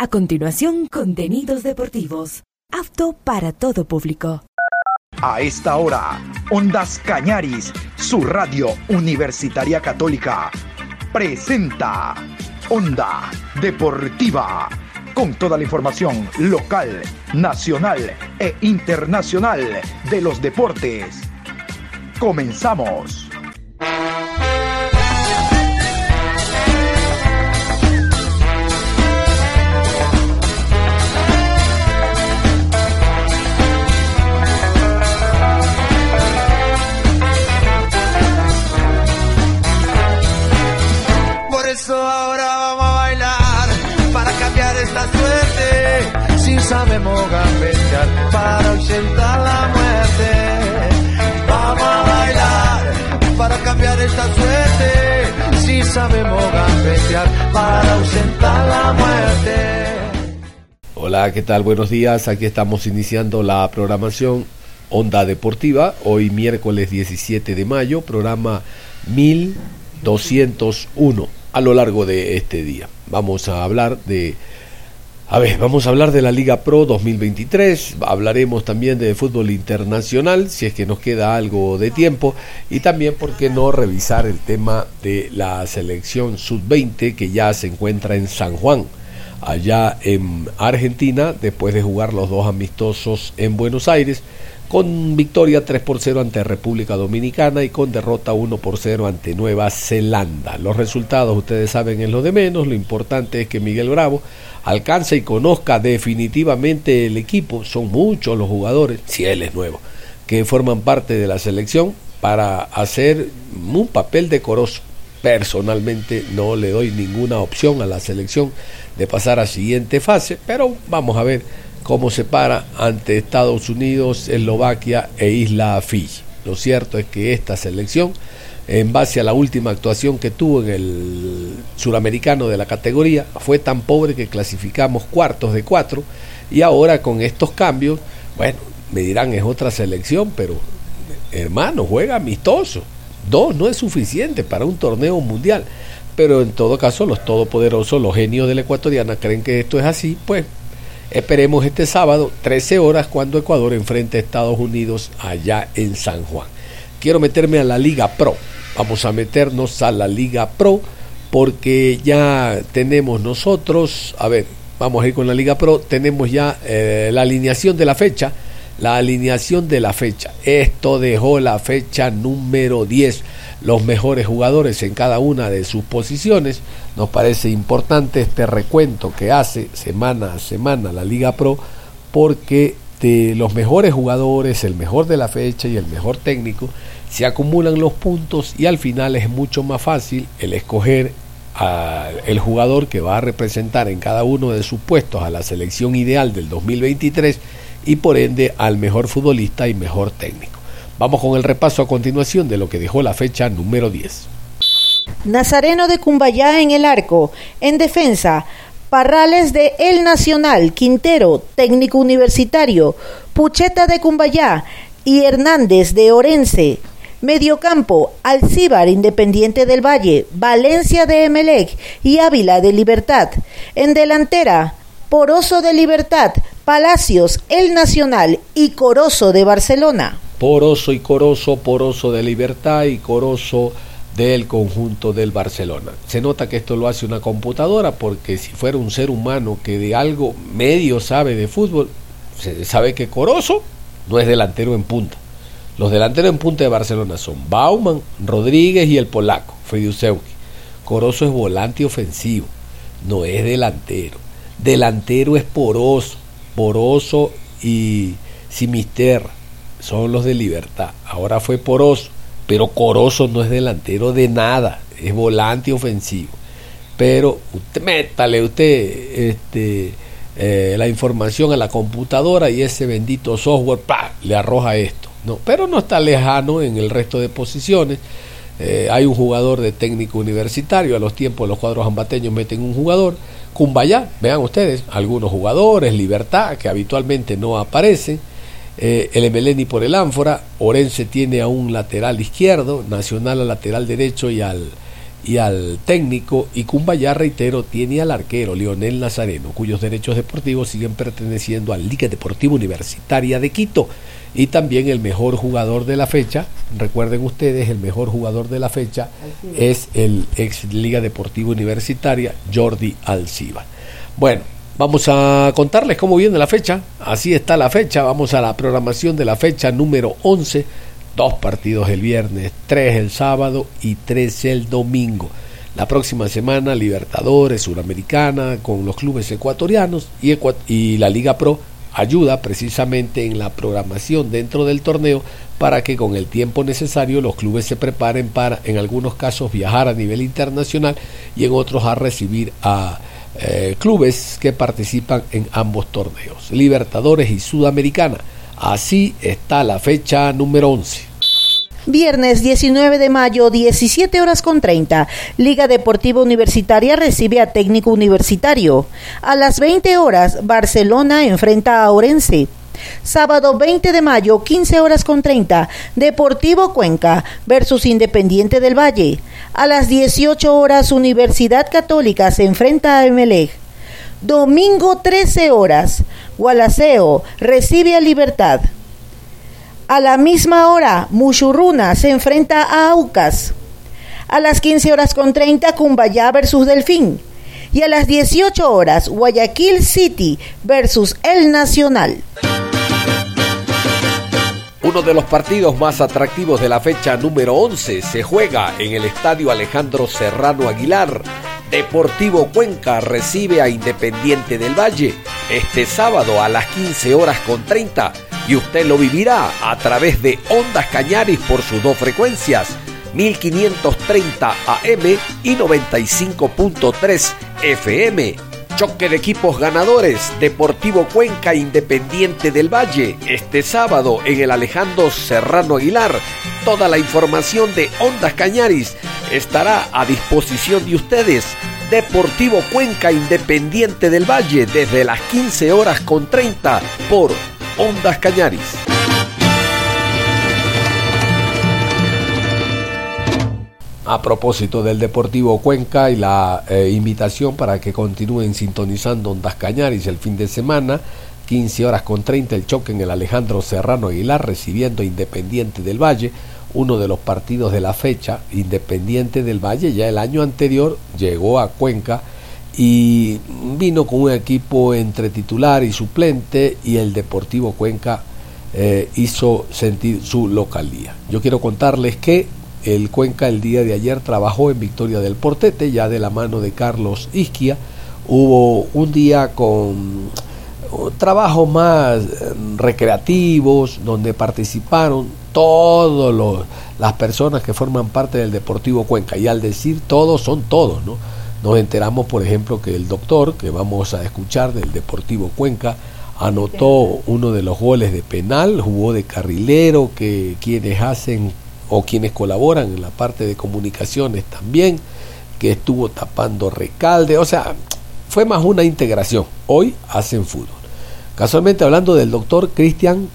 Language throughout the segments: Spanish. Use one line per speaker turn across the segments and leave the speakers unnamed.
A continuación, contenidos deportivos. Apto para todo público.
A esta hora, Ondas Cañaris, su radio universitaria católica, presenta Onda Deportiva, con toda la información local, nacional e internacional de los deportes. Comenzamos.
Sabemos gambetear para ausentar la muerte. Vamos a bailar para cambiar esta suerte. Si sabemos gambetear para ausentar la muerte.
Hola, ¿qué tal? Buenos días. Aquí estamos iniciando la programación Onda Deportiva. Hoy miércoles 17 de mayo, programa 1201 a lo largo de este día. Vamos a hablar de a ver, vamos a hablar de la Liga Pro 2023, hablaremos también de fútbol internacional, si es que nos queda algo de tiempo, y también, ¿por qué no revisar el tema de la selección sub-20 que ya se encuentra en San Juan, allá en Argentina, después de jugar los dos amistosos en Buenos Aires? Con victoria 3 por 0 ante República Dominicana y con derrota 1 por 0 ante Nueva Zelanda. Los resultados ustedes saben es lo de menos, lo importante es que Miguel Bravo alcance y conozca definitivamente el equipo, son muchos los jugadores, si él es nuevo, que forman parte de la selección para hacer un papel decoroso. Personalmente no le doy ninguna opción a la selección de pasar a siguiente fase, pero vamos a ver cómo se para ante Estados Unidos, Eslovaquia e Isla Fiji. Lo cierto es que esta selección, en base a la última actuación que tuvo en el suramericano de la categoría, fue tan pobre que clasificamos cuartos de cuatro y ahora con estos cambios, bueno, me dirán es otra selección, pero hermano, juega amistoso. Dos no es suficiente para un torneo mundial. Pero en todo caso, los todopoderosos, los genios de la ecuatoriana creen que esto es así, pues Esperemos este sábado, 13 horas, cuando Ecuador enfrente a Estados Unidos allá en San Juan. Quiero meterme a la Liga Pro. Vamos a meternos a la Liga Pro porque ya tenemos nosotros, a ver, vamos a ir con la Liga Pro, tenemos ya eh, la alineación de la fecha. La alineación de la fecha. Esto dejó la fecha número 10 los mejores jugadores en cada una de sus posiciones. Nos parece importante este recuento que hace semana a semana la Liga Pro porque de los mejores jugadores, el mejor de la fecha y el mejor técnico, se acumulan los puntos y al final es mucho más fácil el escoger al jugador que va a representar en cada uno de sus puestos a la selección ideal del 2023 y por ende al mejor futbolista y mejor técnico. Vamos con el repaso a continuación de lo que dejó la fecha número 10.
Nazareno de Cumbayá en el arco. En defensa, Parrales de El Nacional, Quintero, técnico universitario, Pucheta de Cumbayá y Hernández de Orense. Mediocampo, Alcíbar Independiente del Valle, Valencia de Emelec y Ávila de Libertad. En delantera, Poroso de Libertad, Palacios, El Nacional y Corozo de Barcelona
poroso y coroso, poroso de libertad y coroso del conjunto del Barcelona. Se nota que esto lo hace una computadora porque si fuera un ser humano que de algo medio sabe de fútbol, se sabe que Corozo no es delantero en punta. Los delanteros en punta de Barcelona son Bauman, Rodríguez y el polaco, Fridiusewski. Corozo es volante ofensivo, no es delantero. Delantero es poroso, poroso y simisterra son los de Libertad. Ahora fue Poroso, pero Corozo no es delantero de nada, es volante ofensivo. Pero usted, métale usted este, eh, la información a la computadora y ese bendito software le arroja esto. No, pero no está lejano en el resto de posiciones. Eh, hay un jugador de técnico universitario, a los tiempos los cuadros ambateños meten un jugador. Cumbayá, vean ustedes, algunos jugadores, Libertad, que habitualmente no aparecen eh, el Emeleni por el ánfora, Orense tiene a un lateral izquierdo, Nacional al lateral derecho y al y al técnico y Cumbayá, reitero, tiene al arquero Leonel Nazareno, cuyos derechos deportivos siguen perteneciendo a Liga Deportiva Universitaria de Quito y también el mejor jugador de la fecha, recuerden ustedes, el mejor jugador de la fecha es el ex Liga Deportiva Universitaria Jordi Alciba. Bueno, vamos a contarles cómo viene la fecha, así está la fecha, vamos a la programación de la fecha número 11 dos partidos el viernes, tres el sábado y tres el domingo. La próxima semana Libertadores, Suramericana, con los clubes ecuatorianos y, y la Liga Pro ayuda precisamente en la programación dentro del torneo para que con el tiempo necesario los clubes se preparen para, en algunos casos, viajar a nivel internacional y en otros a recibir a eh, clubes que participan en ambos torneos, Libertadores y Sudamericana. Así está la fecha número 11.
Viernes 19 de mayo, 17 horas con 30. Liga Deportiva Universitaria recibe a Técnico Universitario. A las 20 horas, Barcelona enfrenta a Orense. Sábado 20 de mayo, 15 horas con 30, Deportivo Cuenca versus Independiente del Valle. A las 18 horas, Universidad Católica se enfrenta a Emelec. Domingo 13 horas, Gualaceo recibe a Libertad. A la misma hora, Muchurruna se enfrenta a Aucas. A las 15 horas con 30, Cumbayá versus Delfín. Y a las 18 horas, Guayaquil City versus El Nacional.
Uno de los partidos más atractivos de la fecha número 11 se juega en el Estadio Alejandro Serrano Aguilar. Deportivo Cuenca recibe a Independiente del Valle este sábado a las 15 horas con 30 y usted lo vivirá a través de Ondas Cañaris por sus dos frecuencias, 1530 AM y 95.3 FM. Choque de equipos ganadores, Deportivo Cuenca Independiente del Valle, este sábado en el Alejandro Serrano Aguilar. Toda la información de Ondas Cañaris estará a disposición de ustedes. Deportivo Cuenca Independiente del Valle desde las 15 horas con 30 por Ondas Cañaris. A propósito del Deportivo Cuenca y la eh, invitación para que continúen sintonizando Ondas Cañaris el fin de semana, 15 horas con 30 el choque en el Alejandro Serrano Aguilar recibiendo Independiente del Valle, uno de los partidos de la fecha, Independiente del Valle ya el año anterior llegó a Cuenca y vino con un equipo entre titular y suplente y el Deportivo Cuenca eh, hizo sentir su localía. Yo quiero contarles que el Cuenca el día de ayer trabajó en Victoria del Portete, ya de la mano de Carlos Isquia. Hubo un día con trabajos más eh, recreativos, donde participaron todas las personas que forman parte del Deportivo Cuenca. Y al decir todos, son todos, ¿no? Nos enteramos, por ejemplo, que el doctor, que vamos a escuchar del Deportivo Cuenca, anotó uno de los goles de penal, jugó de carrilero, que quienes hacen o quienes colaboran en la parte de comunicaciones también, que estuvo tapando recalde, o sea, fue más una integración. Hoy hacen fútbol. Casualmente hablando del doctor Cristian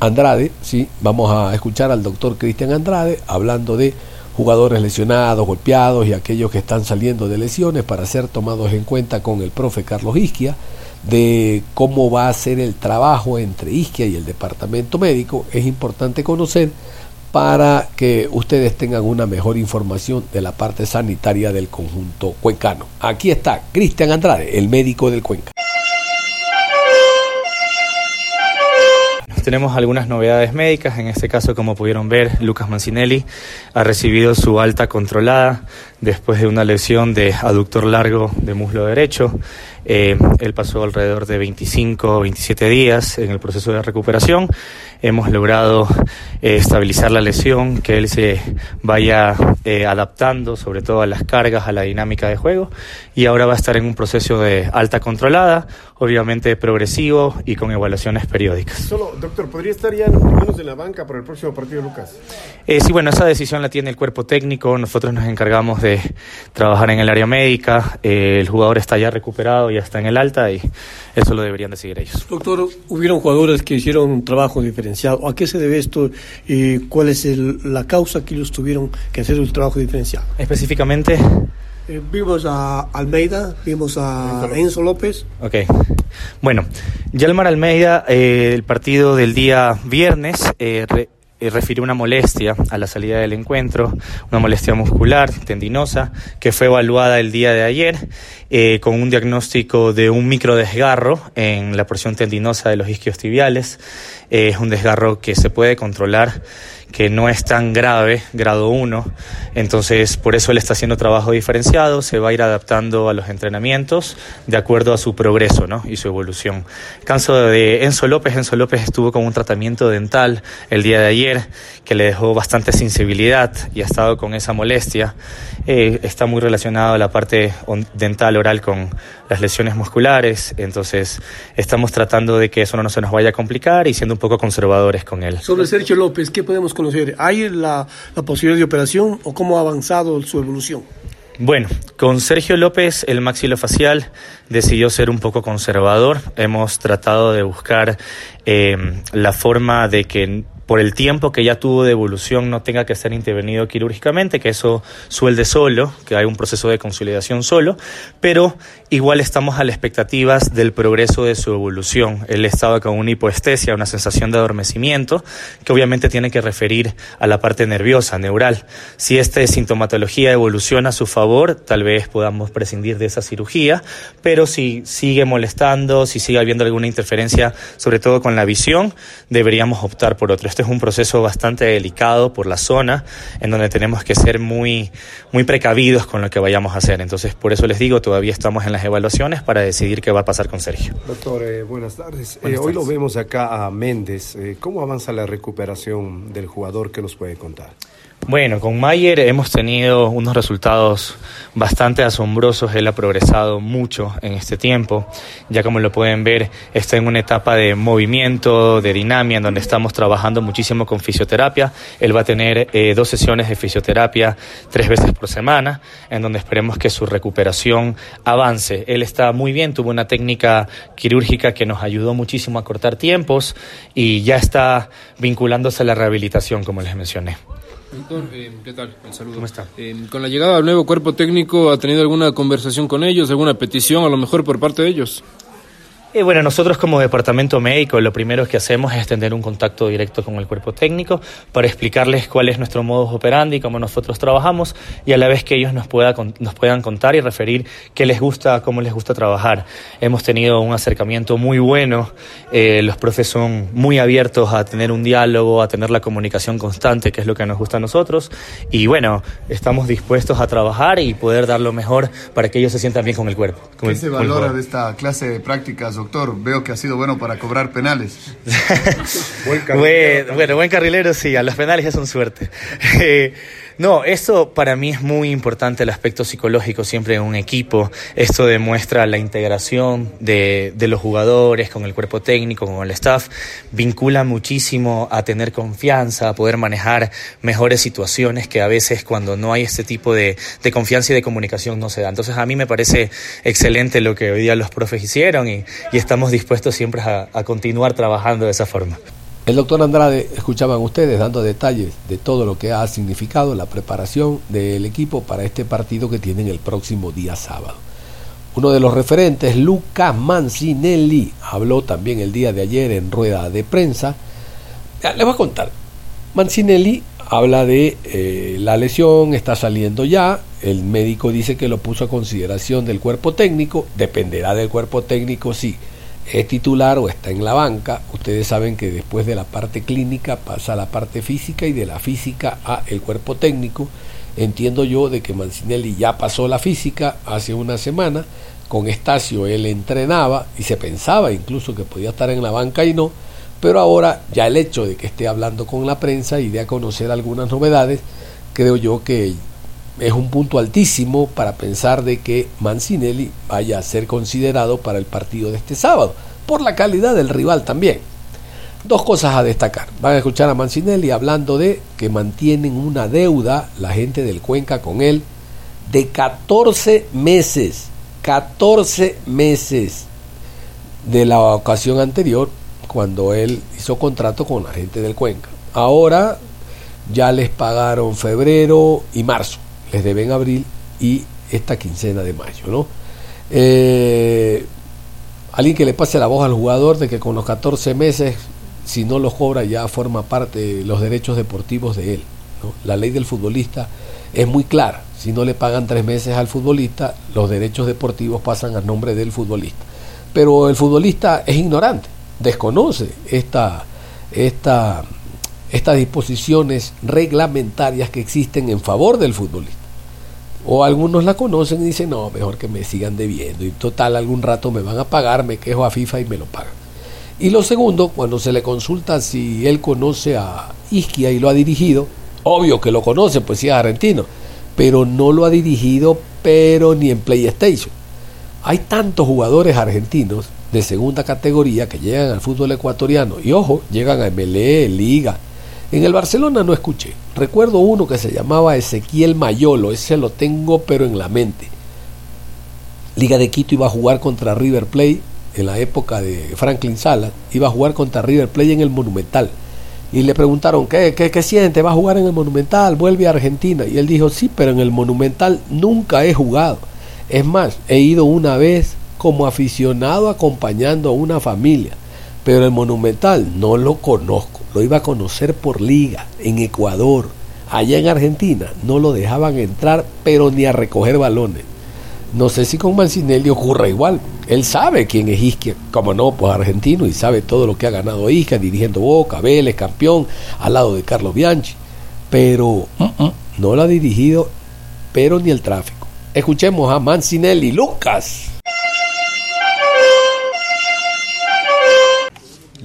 Andrade, sí, vamos a escuchar al doctor Cristian Andrade hablando de jugadores lesionados, golpeados y aquellos que están saliendo de lesiones para ser tomados en cuenta con el profe Carlos Isquia de cómo va a ser el trabajo entre Isquia y el departamento médico. Es importante conocer para que ustedes tengan una mejor información de la parte sanitaria del conjunto cuencano. Aquí está Cristian Andrade, el médico del Cuenca.
tenemos algunas novedades médicas. En este caso, como pudieron ver, Lucas Mancinelli ha recibido su alta controlada después de una lesión de aductor largo de muslo derecho. Eh, él pasó alrededor de 25 o 27 días en el proceso de recuperación. Hemos logrado eh, estabilizar la lesión, que él se vaya eh, adaptando sobre todo a las cargas, a la dinámica de juego y ahora va a estar en un proceso de alta controlada, obviamente progresivo y con evaluaciones periódicas.
Solo, doctor, ¿podría estar ya menos en la banca para el próximo partido, Lucas?
sí, bueno, esa decisión la tiene el cuerpo técnico, nosotros nos encargamos de trabajar en el área médica, el jugador está ya recuperado, todavía está en el alta y eso lo deberían decidir ellos.
Doctor, hubieron jugadores que hicieron un trabajo diferenciado. ¿A qué se debe esto y cuál es el- la causa que ellos tuvieron que hacer un trabajo diferenciado?
Específicamente,
Eh, vimos a Almeida, vimos a Enzo López.
Ok. Bueno, Yalmar Almeida, eh, el partido del día viernes, eh, re- eh, refirió una molestia a la salida del encuentro, una molestia muscular, tendinosa, que fue evaluada el día de ayer eh, con un diagnóstico de un microdesgarro en la porción tendinosa de los isquios tibiales. Eh, es un desgarro que se puede controlar que no es tan grave, grado 1, entonces por eso él está haciendo trabajo diferenciado, se va a ir adaptando a los entrenamientos de acuerdo a su progreso ¿no? y su evolución. Caso de Enzo López, Enzo López estuvo con un tratamiento dental el día de ayer que le dejó bastante sensibilidad y ha estado con esa molestia. Eh, está muy relacionado a la parte dental oral con las lesiones musculares, entonces estamos tratando de que eso no se nos vaya a complicar y siendo un poco conservadores con él.
Sobre Sergio López, ¿qué podemos conocer? ¿Hay la, la posibilidad de operación o cómo ha avanzado su evolución?
Bueno, con Sergio López el maxilofacial decidió ser un poco conservador. Hemos tratado de buscar eh, la forma de que por el tiempo que ya tuvo de evolución no tenga que ser intervenido quirúrgicamente, que eso suelde solo, que hay un proceso de consolidación solo, pero igual estamos a las expectativas del progreso de su evolución. Él estaba con una hipoestesia, una sensación de adormecimiento, que obviamente tiene que referir a la parte nerviosa, neural. Si esta sintomatología evoluciona a su favor, tal vez podamos prescindir de esa cirugía, pero si sigue molestando, si sigue habiendo alguna interferencia, sobre todo con la visión, deberíamos optar por otro. Este es un proceso bastante delicado por la zona, en donde tenemos que ser muy, muy precavidos con lo que vayamos a hacer. Entonces, por eso les digo, todavía estamos en las evaluaciones para decidir qué va a pasar con Sergio.
Doctor, eh, buenas tardes.
Buenas
Eh, hoy lo vemos acá a Méndez. Eh, ¿Cómo avanza la recuperación del jugador? ¿Qué nos puede contar?
Bueno, con Mayer hemos tenido unos resultados bastante asombrosos. Él ha progresado mucho en este tiempo. Ya como lo pueden ver, está en una etapa de movimiento, de dinamia, en donde estamos trabajando muchísimo con fisioterapia. Él va a tener eh, dos sesiones de fisioterapia tres veces por semana, en donde esperemos que su recuperación avance. Él está muy bien, tuvo una técnica quirúrgica que nos ayudó muchísimo a cortar tiempos y ya está vinculándose a la rehabilitación, como les mencioné.
Doctor, eh, ¿qué tal? El saludo.
¿Cómo está?
Eh, con la llegada del nuevo cuerpo técnico, ¿ha tenido alguna conversación con ellos, alguna petición a lo mejor por parte de ellos?
Y bueno, nosotros como departamento médico lo primero que hacemos es tener un contacto directo con el cuerpo técnico para explicarles cuál es nuestro modus operandi, cómo nosotros trabajamos y a la vez que ellos nos, pueda, nos puedan contar y referir qué les gusta, cómo les gusta trabajar. Hemos tenido un acercamiento muy bueno, eh, los profes son muy abiertos a tener un diálogo, a tener la comunicación constante, que es lo que nos gusta a nosotros y bueno, estamos dispuestos a trabajar y poder dar lo mejor para que ellos se sientan bien con el cuerpo. con
¿Qué
el-
se valora de esta clase de prácticas, doctor? Veo que ha sido bueno para cobrar penales.
Buen
Bueno, bueno, buen carrilero, sí, a los penales ya son suerte. No, esto para mí es muy importante, el aspecto psicológico siempre en un equipo. Esto demuestra la integración de, de los jugadores con el cuerpo técnico, con el staff. Vincula muchísimo a tener confianza, a poder manejar mejores situaciones que a veces cuando no hay este tipo de, confianza y de comunicación no se da. Entonces a mí me parece excelente lo que hoy día los profes hicieron y, estamos dispuestos siempre a continuar trabajando de esa forma.
El doctor Andrade, escuchaban ustedes dando detalles de todo lo que ha significado la preparación del equipo para este partido que tienen el próximo día sábado. Uno de los referentes, Luca Mancinelli, habló también el día de ayer en rueda de prensa. Les voy a contar. Mancinelli habla de eh, la lesión, está saliendo ya, el médico dice que lo puso a consideración del cuerpo técnico, dependerá del cuerpo técnico si es titular o está en la banca. Ustedes saben que después de la parte clínica pasa la parte física y de la física a el cuerpo técnico. Entiendo yo de que Mancinelli ya pasó la física hace una semana, con Estacio él entrenaba y se pensaba incluso que podía estar en la banca y no, pero ahora ya el hecho de que esté hablando con la prensa y de a conocer algunas novedades, creo yo que es un punto altísimo para pensar de que Mancinelli vaya a ser considerado para el partido de este sábado, por la calidad del rival también. Dos cosas a destacar. Van a escuchar a Mancinelli hablando de que mantienen una deuda la gente del Cuenca con él de 14 meses. 14 meses de la ocasión anterior cuando él hizo contrato con la gente del Cuenca. Ahora ya les pagaron febrero y marzo, les deben abril y esta quincena de mayo, ¿no? Eh, alguien que le pase la voz al jugador de que con los 14 meses, si no los cobra, ya forma parte de los derechos deportivos de él. La ley del futbolista es muy clara. Si no le pagan tres meses al futbolista, los derechos deportivos pasan a nombre del futbolista. Pero el futbolista es ignorante, desconoce esta, esta, estas disposiciones reglamentarias que existen en favor del futbolista. O algunos la conocen y dicen, no, mejor que me sigan debiendo. Y total, algún rato me van a pagar, me quejo a FIFA y me lo pagan. Y lo segundo, cuando se le consulta si él conoce a Isquia y lo ha dirigido, obvio que lo conoce, pues sí es argentino, pero no lo ha dirigido, pero ni en PlayStation. Hay tantos jugadores argentinos de segunda categoría que llegan al fútbol ecuatoriano y ojo, llegan a MLE, Liga. En el Barcelona no escuché. Recuerdo uno que se llamaba Ezequiel Mayolo, ese lo tengo pero en la mente. Liga de Quito iba a jugar contra River Plate en la época de Franklin Salas, iba a jugar contra River Plate en el Monumental. Y le preguntaron, ¿qué, qué, qué siente? ¿Va a jugar en el Monumental? ¿Vuelve a Argentina? Y él dijo, sí, pero en el Monumental nunca he jugado. Es más, he ido una vez como aficionado acompañando a una familia, pero el Monumental no lo conozco, lo iba a conocer por liga, en Ecuador, allá en Argentina, no lo dejaban entrar, pero ni a recoger balones. No sé si con Mancinelli ocurra igual. Él sabe quién es Isquia, como no, pues argentino, y sabe todo lo que ha ganado Isquia, dirigiendo Boca, Vélez, campeón, al lado de Carlos Bianchi. Pero uh -uh, no lo ha dirigido, pero ni el tráfico. Escuchemos a Mancinelli. Lucas.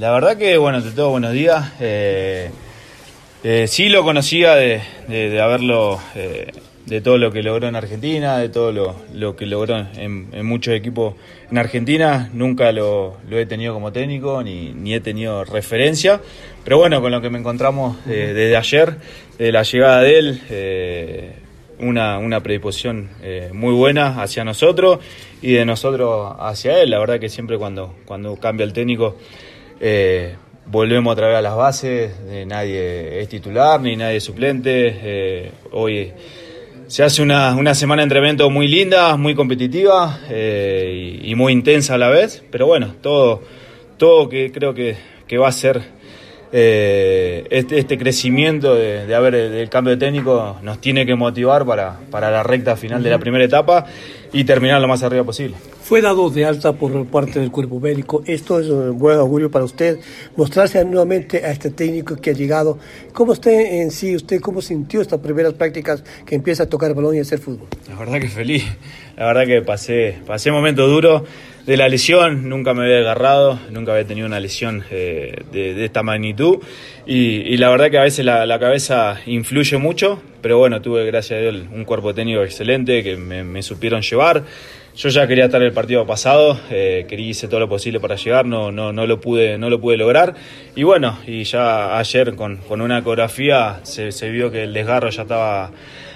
La verdad que, bueno, te todo buenos días. Eh, eh, sí lo conocía de, de, de haberlo, eh, de todo lo que logró en Argentina, de todo lo, lo que logró en, en, muchos equipos en Argentina. Nunca lo, lo he tenido como técnico, ni, ni, he tenido referencia. Pero bueno, con lo que me encontramos desde ayer, de la llegada de él, una, una predisposición eh, muy buena hacia nosotros y de nosotros hacia él. La verdad que siempre cuando, cuando cambia el técnico eh, volvemos otra vez a las bases, eh, nadie es titular ni nadie es suplente. Eh, hoy se hace una, una, semana de entrenamiento muy linda, muy competitiva y, y, muy intensa a la vez, pero bueno, todo, todo que creo que, que va a ser eh, este, este, crecimiento de, de haber el, cambio de técnico nos tiene que motivar para, para la recta final de la primera etapa y terminar lo más arriba posible.
Fue dado de alta por parte del cuerpo médico. Esto es un buen augurio para usted. Mostrarse nuevamente a este técnico que ha llegado. ¿Cómo usted en sí, usted cómo sintió estas primeras prácticas que empieza a tocar el balón y a hacer fútbol?
La verdad que feliz. La verdad que pasé, pasé momentos duros de la lesión, nunca me había agarrado, nunca había tenido una lesión eh, de, esta magnitud y, la verdad que a veces la, cabeza influye mucho, pero bueno, tuve gracias a Dios un cuerpo técnico excelente que me, me supieron llevar. Yo ya quería estar el partido pasado, eh, quería hice todo lo posible para llegar, no, no, no, lo pude, no lo pude lograr. Y bueno, y ya ayer con, con una ecografía se, se vio que el desgarro ya estaba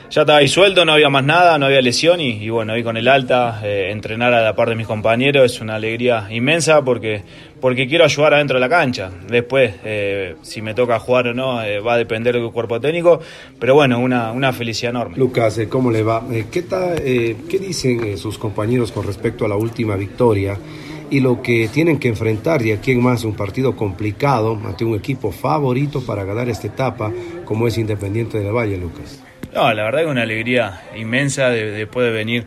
ya estaba disuelto, no había más nada, no había lesión y, y bueno, ahí con el alta, eh, entrenar a la par de mis compañeros es una alegría inmensa porque, porque quiero ayudar adentro de la cancha. Después, eh, si me toca jugar o no, eh, va a depender del cuerpo técnico, pero bueno, una, una felicidad enorme.
Lucas, ¿cómo le va? ¿Qué, tal, ¿Qué dicen sus compañeros con respecto a la última victoria? y lo que tienen que enfrentar de aquí en más un partido complicado ante un equipo favorito para ganar esta etapa como es Independiente del Valle, Lucas.
No, la verdad que una alegría inmensa de, después de venir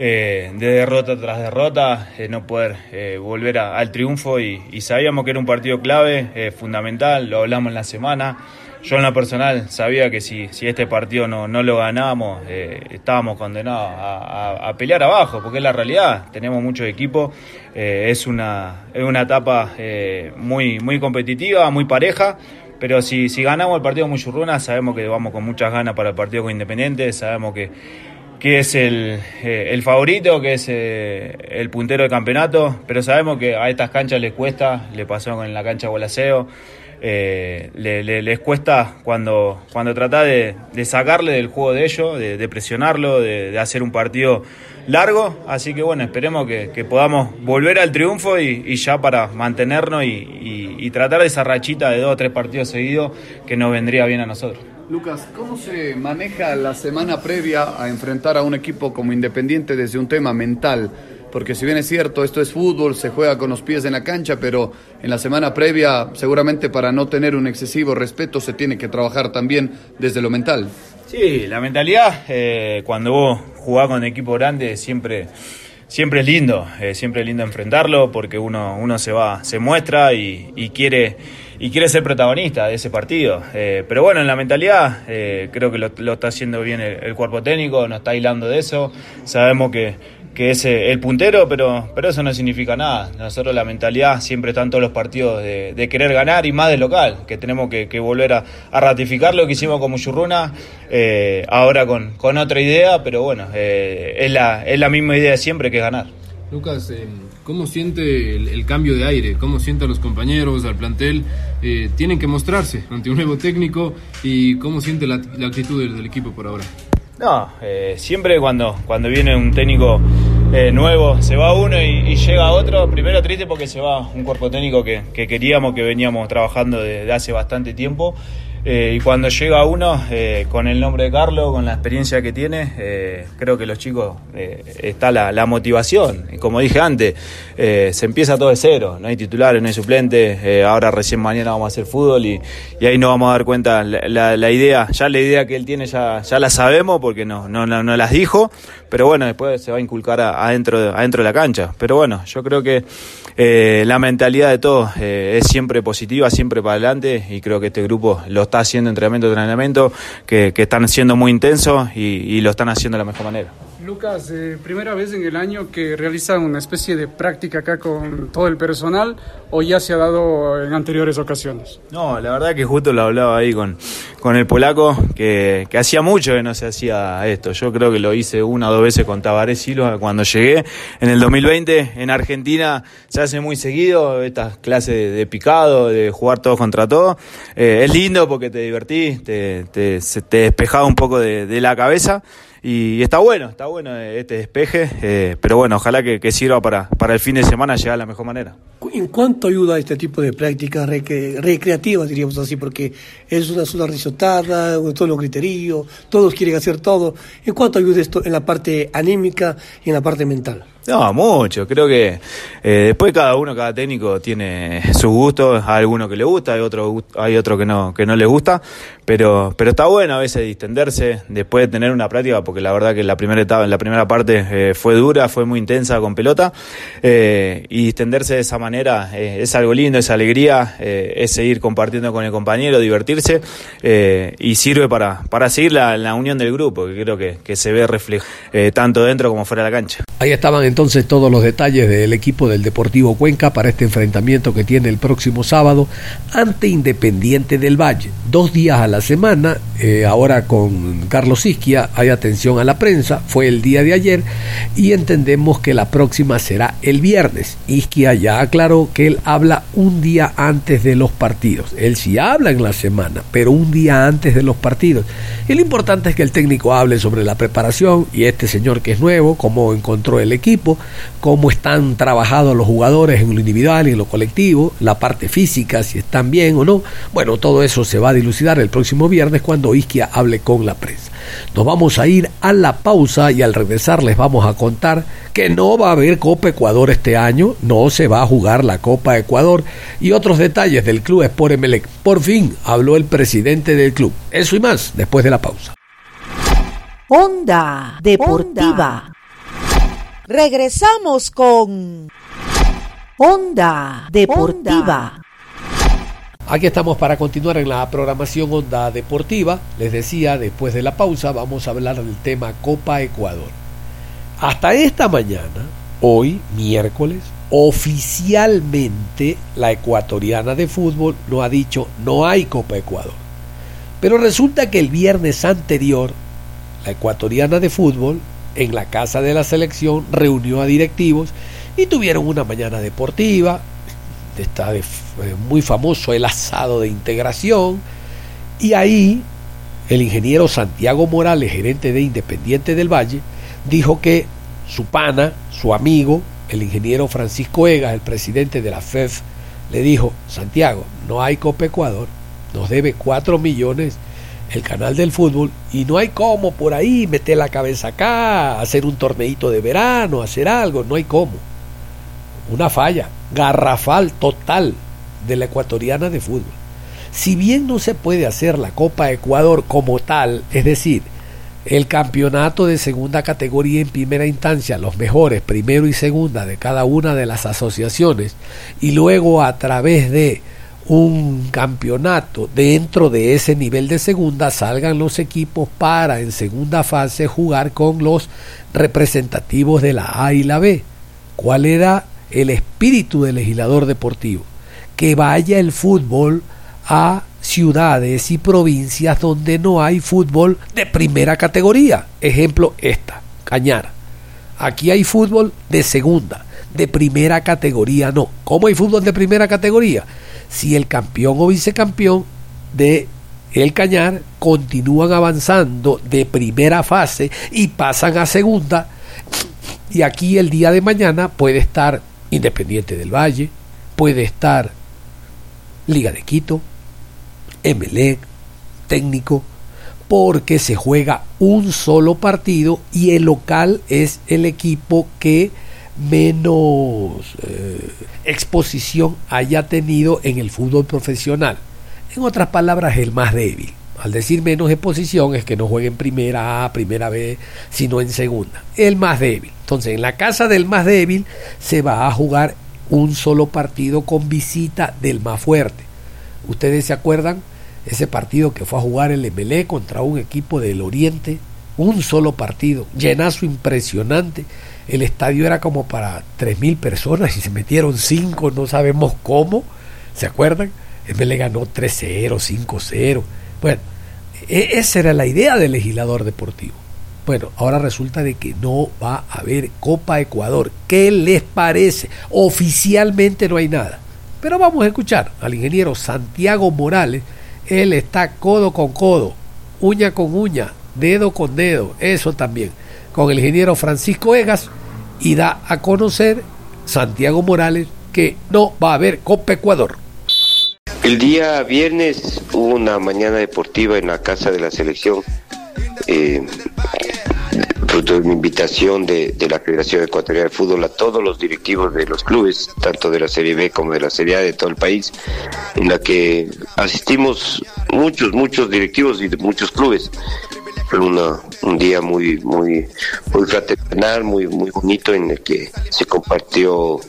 eh, de derrota tras derrota, no poder eh, volver al triunfo y, sabíamos que era un partido clave, eh, fundamental, lo hablamos en la semana. Yo en lo personal sabía que si, este partido no, no lo ganábamos, estábamos condenados a, pelear abajo, porque es la realidad, tenemos muchos equipos, es, una, es una etapa muy, muy competitiva, muy pareja, pero si, si ganamos el partido con Muchurruna, sabemos que vamos con muchas ganas para el partido con Independiente, sabemos que, que es el, eh, el, favorito, que es eh, el puntero del campeonato, pero sabemos que a estas canchas les cuesta, le pasó en la cancha Gualaceo. Eh, le- le- les cuesta cuando, cuando trata de, sacarle del juego de ellos, de, presionarlo, de, hacer un partido largo. Así que bueno, esperemos que, podamos volver al triunfo y, ya para mantenernos y tratar de esa rachita de dos o tres partidos seguidos que nos vendría bien a nosotros.
Lucas, ¿cómo se maneja la semana previa a enfrentar a un equipo como Independiente desde un tema mental? Porque si bien es cierto, esto es fútbol, se juega con los pies en la cancha, pero en la semana previa, seguramente para no tener un excesivo respeto, se tiene que trabajar también desde lo mental.
Sí, la mentalidad, eh, cuando vos jugás con equipo grande, siempre, siempre es lindo, eh, siempre es lindo enfrentarlo porque uno, uno se va, se muestra y, y quiere, y quiere ser protagonista de ese partido. Eh, pero bueno, en la mentalidad creo que lo, lo está haciendo bien el, el cuerpo técnico, nos está hilando de eso, sabemos que, que es eh, el puntero, pero, pero eso no significa nada. Nosotros la mentalidad siempre está en todos los partidos de, de querer ganar y más del local, que tenemos que, volver a, ratificar lo que hicimos con Muchurruna, eh, ahora con, con otra idea, pero bueno, eh, es, la, es la misma idea de siempre que es ganar.
Lucas, ¿cómo siente el, cambio de aire? ¿Cómo siente los compañeros, al plantel? Tienen que mostrarse ante un nuevo técnico y cómo siente la, la actitud del equipo por ahora.
No, eh, siempre cuando, cuando viene un técnico eh, nuevo, se va uno y, llega otro, primero triste porque se va un cuerpo técnico que, que queríamos, que veníamos trabajando desde hace bastante tiempo. Eh, y cuando llega uno, eh, con el nombre de Carlos, con la experiencia que tiene, eh, creo que los chicos eh, está la, la motivación. Como dije antes, eh, se empieza todo de cero, no hay titulares, no hay suplentes, eh, ahora recién mañana vamos a hacer fútbol y, ahí nos vamos a dar cuenta la idea, ya la idea que él tiene ya, ya la sabemos porque no, no, no, no las dijo, pero bueno, después se va a inculcar adentro, de- adentro de la cancha. Pero bueno, yo creo que eh, la mentalidad de todos eh, es siempre positiva, siempre para adelante y creo que este grupo lo está haciendo entrenamiento entrenamiento, que, que están siendo muy intensos y, y lo están haciendo de la mejor manera.
Lucas, eh, primera vez en el año que realizan una especie de práctica acá con todo el personal o ya se ha dado en anteriores ocasiones.
No, la verdad que justo lo hablaba ahí con, con el polaco, que, que hacía mucho que no se hacía esto. Yo creo que lo hice una o dos veces con Tabaré Silva cuando llegué en el 2020. En Argentina se hace muy seguido estas clases de, picado, de jugar todos contra todos. Eh, es lindo porque te divertís, te, te, te despejás un poco de la cabeza. Y está bueno, está bueno este despeje, eh, pero bueno, ojalá que, sirva para, para el fin de semana llegar de la mejor manera.
¿En cuánto ayuda este tipo de prácticas recre- recreativas, diríamos así? Porque es una sola risotada, todos los criterios, todos quieren hacer todo. ¿En cuánto ayuda esto en la parte anímica y en la parte mental?
No, mucho. Creo que eh, después cada uno, cada técnico tiene sus gustos. Hay alguno que le gusta, hay otro, hay otro que no, que no le gusta. Pero, pero está bueno a veces distenderse después de tener una práctica, porque la verdad que la primera etapa, la primera parte eh, fue dura, fue muy intensa con pelota. eh, y distenderse de esa manera es algo lindo, es alegría, es seguir compartiendo con el compañero, divertirse y sirve para, para seguir la, la unión del grupo, que creo que, que se ve reflejado tanto dentro como fuera de la cancha.
Ahí estaban entonces todos los detalles del equipo del Deportivo Cuenca para este enfrentamiento que tiene el próximo sábado ante Independiente del Valle. Dos días a la semana, eh, ahora con Carlos Isquia, hay atención a la prensa, fue el día de ayer y entendemos que la próxima será el viernes. Isquia ya aclaró que él habla un día antes de los partidos. Él sí habla en la semana, pero un día antes de los partidos. Y lo importante es que el técnico hable sobre la preparación y este señor que es nuevo, cómo encontró el equipo, cómo están trabajados los jugadores en lo individual y en lo colectivo, la parte física, si están bien o no. Bueno, todo eso se va a dilucidar el próximo viernes cuando Isquia hable con la prensa. Nos vamos a ir a la pausa y al regresar les vamos a contar que no va a haber Copa Ecuador este año, no se va a jugar la Copa Ecuador y otros detalles del club Sport Emelec. Por fin habló el presidente del club. Eso y más después de la pausa.
Onda Deportiva. Regresamos con Onda Deportiva.
Aquí estamos para continuar en la programación Onda Deportiva. Les decía, después de la pausa vamos a hablar del tema Copa Ecuador. Hasta esta mañana, hoy, miércoles, oficialmente la ecuatoriana de fútbol no ha dicho no hay Copa Ecuador. Pero resulta que el viernes anterior, la ecuatoriana de fútbol, en la casa de la selección, reunió a directivos y tuvieron una mañana deportiva, está eh, muy famoso el asado de integración, y ahí el ingeniero Santiago Morales, gerente de Independiente del Valle, dijo que su pana, su amigo, el ingeniero Francisco Egas, el presidente de la FEF, le dijo, Santiago, no hay Copa Ecuador, nos debe 4 millones el canal del fútbol y no hay cómo por ahí meter la cabeza acá, hacer un torneito de verano, hacer algo, no hay cómo. Una falla garrafal total de la ecuatoriana de fútbol. Si bien no se puede hacer la Copa Ecuador como tal, es decir, el campeonato de segunda categoría en primera instancia, los mejores, primero y segunda de cada una de las asociaciones, y luego a través de un campeonato dentro de ese nivel de segunda salgan los equipos para en segunda fase jugar con los representativos de la A y la B. ¿Cuál era el espíritu del legislador deportivo? Que vaya el fútbol a ciudades y provincias donde no hay fútbol de primera categoría. Ejemplo, esta, Cañara. Aquí hay fútbol de segunda, de primera categoría no. ¿Cómo hay fútbol de primera categoría? Si el campeón o vicecampeón de el Cañar continúan avanzando de primera fase y pasan a segunda, y aquí el día de mañana puede estar Independiente del Valle, puede estar Liga de Quito, Emelec, técnico, porque se juega un solo partido y el local es el equipo que menos eh, exposición haya tenido en el fútbol profesional. En otras palabras, el más débil. Al decir menos exposición es que no juegue en primera A, primera B, sino en segunda. El más débil. Entonces, en la casa del más débil se va a jugar un solo partido con visita del más fuerte. ¿Ustedes se acuerdan? Ese partido que fue a jugar el MLE contra un equipo del Oriente, un solo partido, llenazo impresionante. El estadio era como para 3.000 personas y se metieron 5, no sabemos cómo. ¿Se acuerdan? MLE ganó 3-0, 5-0. Bueno, e- esa era la idea del legislador deportivo. Bueno, ahora resulta de que no va a haber Copa Ecuador. ¿Qué les parece? Oficialmente no hay nada. Pero vamos a escuchar al ingeniero Santiago Morales. Él está codo con codo, uña con uña, dedo con dedo, eso también, con el ingeniero Francisco Egas y da a conocer Santiago Morales que no va a haber Copa Ecuador.
El día viernes hubo una mañana deportiva en la casa de la selección, eh, fruto de una invitación de, de la Federación Ecuatoriana de Fútbol a todos los directivos de los clubes, tanto de la Serie B como de la Serie A de todo el país, en la que asistimos muchos, muchos directivos y de muchos clubes. Una- un día muy, muy, muy fraternal, muy, muy bonito en el que se compartió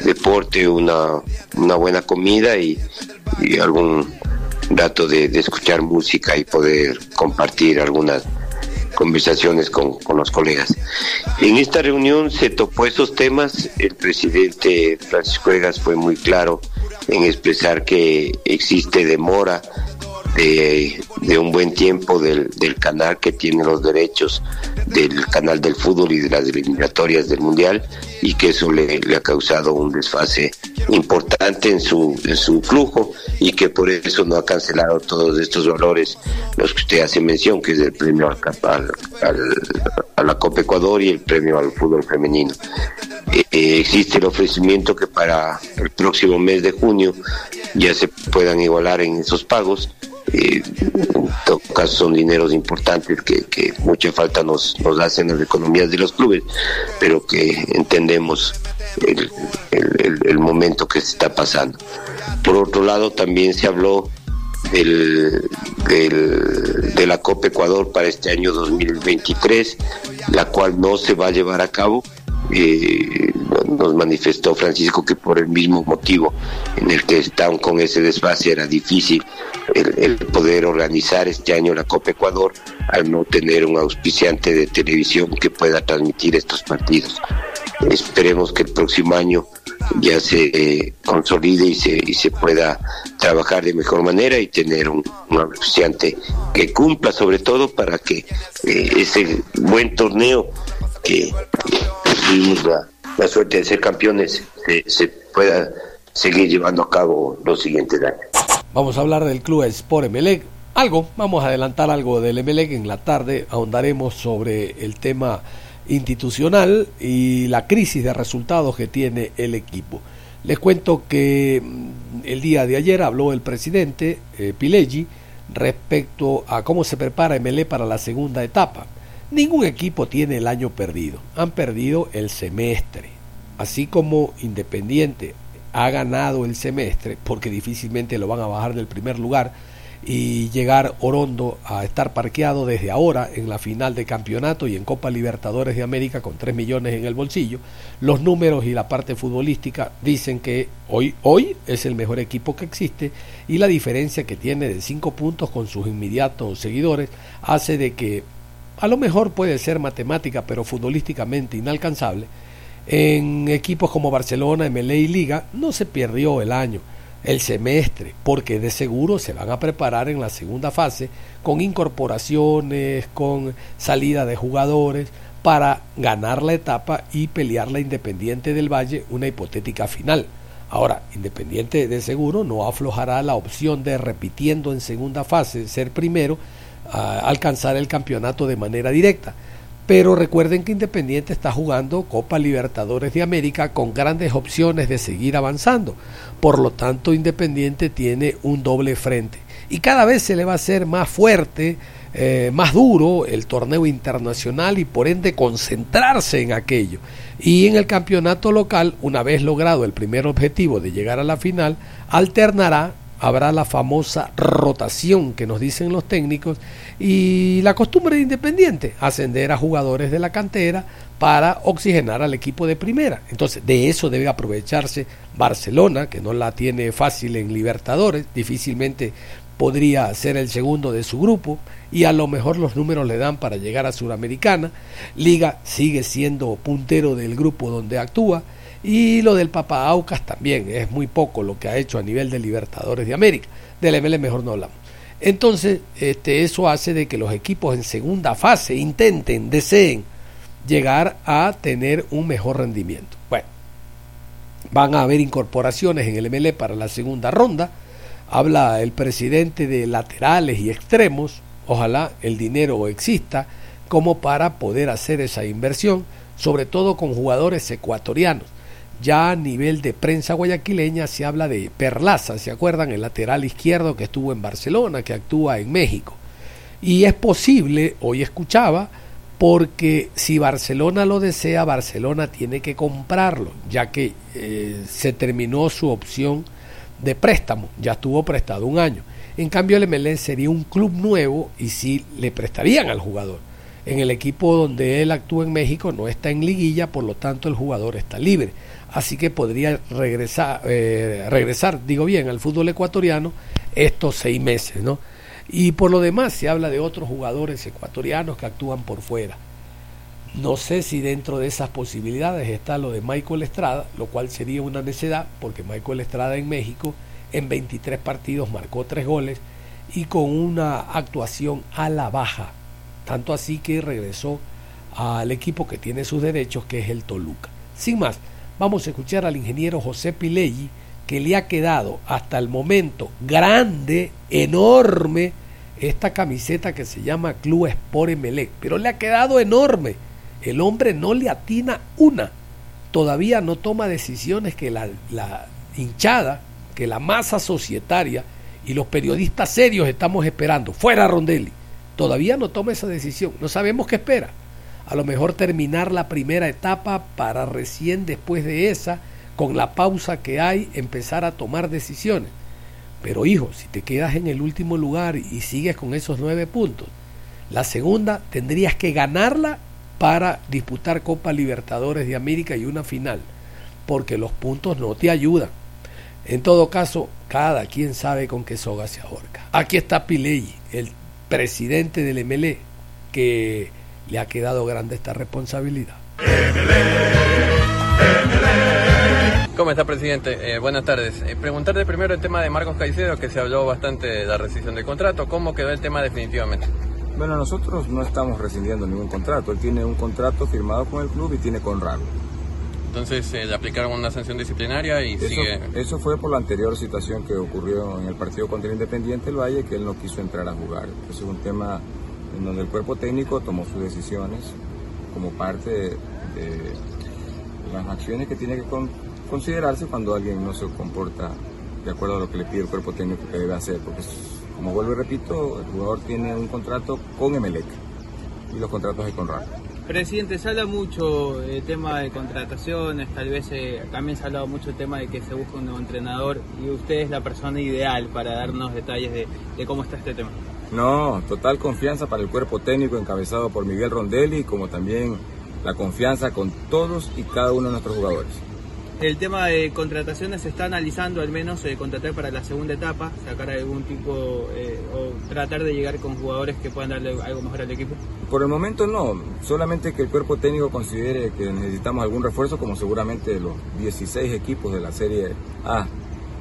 deporte, una, una buena comida y, y algún rato de, de escuchar música y poder compartir algunas conversaciones con, con los colegas. En esta reunión se tocó esos temas. El presidente Francisco Egas fue muy claro en expresar que existe demora de, un buen tiempo del, del canal que tiene los derechos del canal del fútbol y de las eliminatorias del mundial y que eso le, ha causado un desfase importante en su, en su flujo y que por eso no ha cancelado todos estos valores, los que usted hace mención, que es el premio al, al- al- a la Copa Ecuador y el premio al fútbol femenino. Eh, existe el ofrecimiento que para el próximo mes de junio ya se puedan igualar en esos pagos. Eh, en todo caso son dineros importantes que, que mucha falta nos, nos hacen las economías de los clubes, pero que entendemos el, el- el- el momento que se está pasando. Por otro lado, también se habló del, del- de la Copa Ecuador para este año 2023, la cual no se va a llevar a cabo. Eh, nos manifestó Francisco que por el mismo motivo en el que están con ese desfase era difícil el, poder organizar este año la Copa Ecuador al no tener un auspiciante de televisión que pueda transmitir estos partidos. Esperemos que el próximo año ya se eh, consolide y se, y se pueda trabajar de mejor manera y tener un, auspiciante que cumpla sobre todo para que eh, ese buen torneo que tuvimos la, la suerte de ser campeones se pueda seguir llevando a cabo los siguientes años.
Vamos a hablar del club Sport Emelec. Algo, vamos a adelantar algo del Emelec en la tarde. Ahondaremos sobre el tema institucional y la crisis de resultados que tiene el equipo. Les cuento que mm, el día de ayer habló el presidente eh, Pileggi respecto a cómo se prepara Emelec para la segunda etapa. Ningún equipo tiene el año perdido, han perdido el semestre. Así como Independiente ha ganado el semestre, porque difícilmente lo van a bajar del primer lugar, y llegar Orondo a estar parqueado desde ahora en la final de campeonato y en Copa Libertadores de América con 3 millones en el bolsillo. Los números y la parte futbolística dicen que hoy, hoy es el mejor equipo que existe y la diferencia que tiene de 5 puntos con sus inmediatos seguidores hace de que a lo mejor puede ser matemática pero futbolísticamente inalcanzable. En equipos como Barcelona, MLE y Liga no se perdió el año el semestre, porque de seguro se van a preparar en la segunda fase con incorporaciones, con salida de jugadores para ganar la etapa y pelear la Independiente del Valle una hipotética final. Ahora, Independiente de seguro no aflojará la opción de repitiendo en segunda fase ser primero a alcanzar el campeonato de manera directa. Pero recuerden que Independiente está jugando Copa Libertadores de América con grandes opciones de seguir avanzando. Por lo tanto, Independiente tiene un doble frente. Y cada vez se le va a hacer más fuerte, eh, más duro el torneo internacional y por ende concentrarse en aquello. Y en el campeonato local, una vez logrado el primer objetivo de llegar a la final, alternará habrá la famosa rotación que nos dicen los técnicos y la costumbre de Independiente, ascender a jugadores de la cantera para oxigenar al equipo de primera. Entonces, de eso debe aprovecharse Barcelona, que no la tiene fácil en Libertadores, difícilmente podría ser el segundo de su grupo y a lo mejor los números le dan para llegar a Suramericana. Liga sigue siendo puntero del grupo donde actúa y lo del Papa Aucas también, es muy poco lo que ha hecho a nivel de Libertadores de América. Del ML mejor no hablamos. Entonces, este, eso hace de que los equipos en segunda fase intenten, deseen llegar a tener un mejor rendimiento. Bueno, van a haber incorporaciones en el ML para la segunda ronda. Habla el presidente de laterales y extremos. Ojalá el dinero exista como para poder hacer esa inversión, sobre todo con jugadores ecuatorianos. Ya a nivel de prensa guayaquileña se habla de Perlaza, ¿se acuerdan? El lateral izquierdo que estuvo en Barcelona, que actúa en México. Y es posible, hoy escuchaba, porque si Barcelona lo desea, Barcelona tiene que comprarlo, ya que eh, se terminó su opción de préstamo, ya estuvo prestado un año. En cambio, el MLS sería un club nuevo y sí le prestarían al jugador. En el equipo donde él actúa en México no está en liguilla, por lo tanto el jugador está libre así que podría regresar, eh, regresar, digo bien, al fútbol ecuatoriano estos seis meses, ¿no? Y por lo demás se habla de otros jugadores ecuatorianos que actúan por fuera. No sé si dentro de esas posibilidades está lo de Michael Estrada, lo cual sería una necedad, porque Michael Estrada en México en 23 partidos marcó tres goles y con una actuación a la baja. Tanto así que regresó al equipo que tiene sus derechos, que es el Toluca. Sin más, Vamos a escuchar al ingeniero José Pileggi, que le ha quedado hasta el momento grande, enorme, esta camiseta que se llama Club Sport Emelec, pero le ha quedado enorme. El hombre no le atina una. Todavía no toma decisiones que la, la hinchada, que la masa societaria y los periodistas serios estamos esperando. Fuera Rondelli. Todavía no toma esa decisión. No sabemos qué espera a lo mejor terminar la primera etapa para recién después de esa, con la pausa que hay, empezar a tomar decisiones. Pero hijo, si te quedas en el último lugar y sigues con esos nueve puntos, la segunda tendrías que ganarla para disputar Copa Libertadores de América y una final, porque los puntos no te ayudan. En todo caso, cada quien sabe con qué soga se ahorca. Aquí está Piley, el presidente del MLE, que le ha quedado grande esta responsabilidad.
¿Cómo está, presidente? Eh, buenas tardes. Eh, preguntarte primero el tema de Marcos Caicedo, que se habló bastante de la rescisión del contrato. ¿Cómo quedó el tema definitivamente?
Bueno, nosotros no estamos rescindiendo ningún contrato. Él tiene un contrato firmado con el club y tiene con Rami.
Entonces eh, le aplicaron una sanción disciplinaria y
Eso,
sigue...
eso fue por la anterior situación que ocurrió en el partido contra el Independiente del Valle, que él no quiso entrar a jugar. Eso es un tema en donde el cuerpo técnico tomó sus decisiones como parte de, las acciones que tiene que con- considerarse cuando alguien no se comporta de acuerdo a lo que le pide el cuerpo técnico que debe hacer. Porque, como vuelvo y repito, el jugador tiene un contrato con Emelec y los contratos hay con RAC.
Presidente, se habla mucho del tema de contrataciones, tal vez eh, también se ha hablado mucho del tema de que se busca un nuevo entrenador y usted es la persona ideal para darnos detalles de, de cómo está este tema.
No, total confianza para el cuerpo técnico encabezado por Miguel Rondelli, como también la confianza con todos y cada uno de nuestros jugadores.
El tema de contrataciones se está analizando al menos eh, contratar para la segunda etapa, sacar algún tipo eh, o tratar de llegar con jugadores que puedan darle algo mejor al equipo.
Por el momento no, solamente que el cuerpo técnico considere que necesitamos algún refuerzo, como seguramente los 16 equipos de la Serie A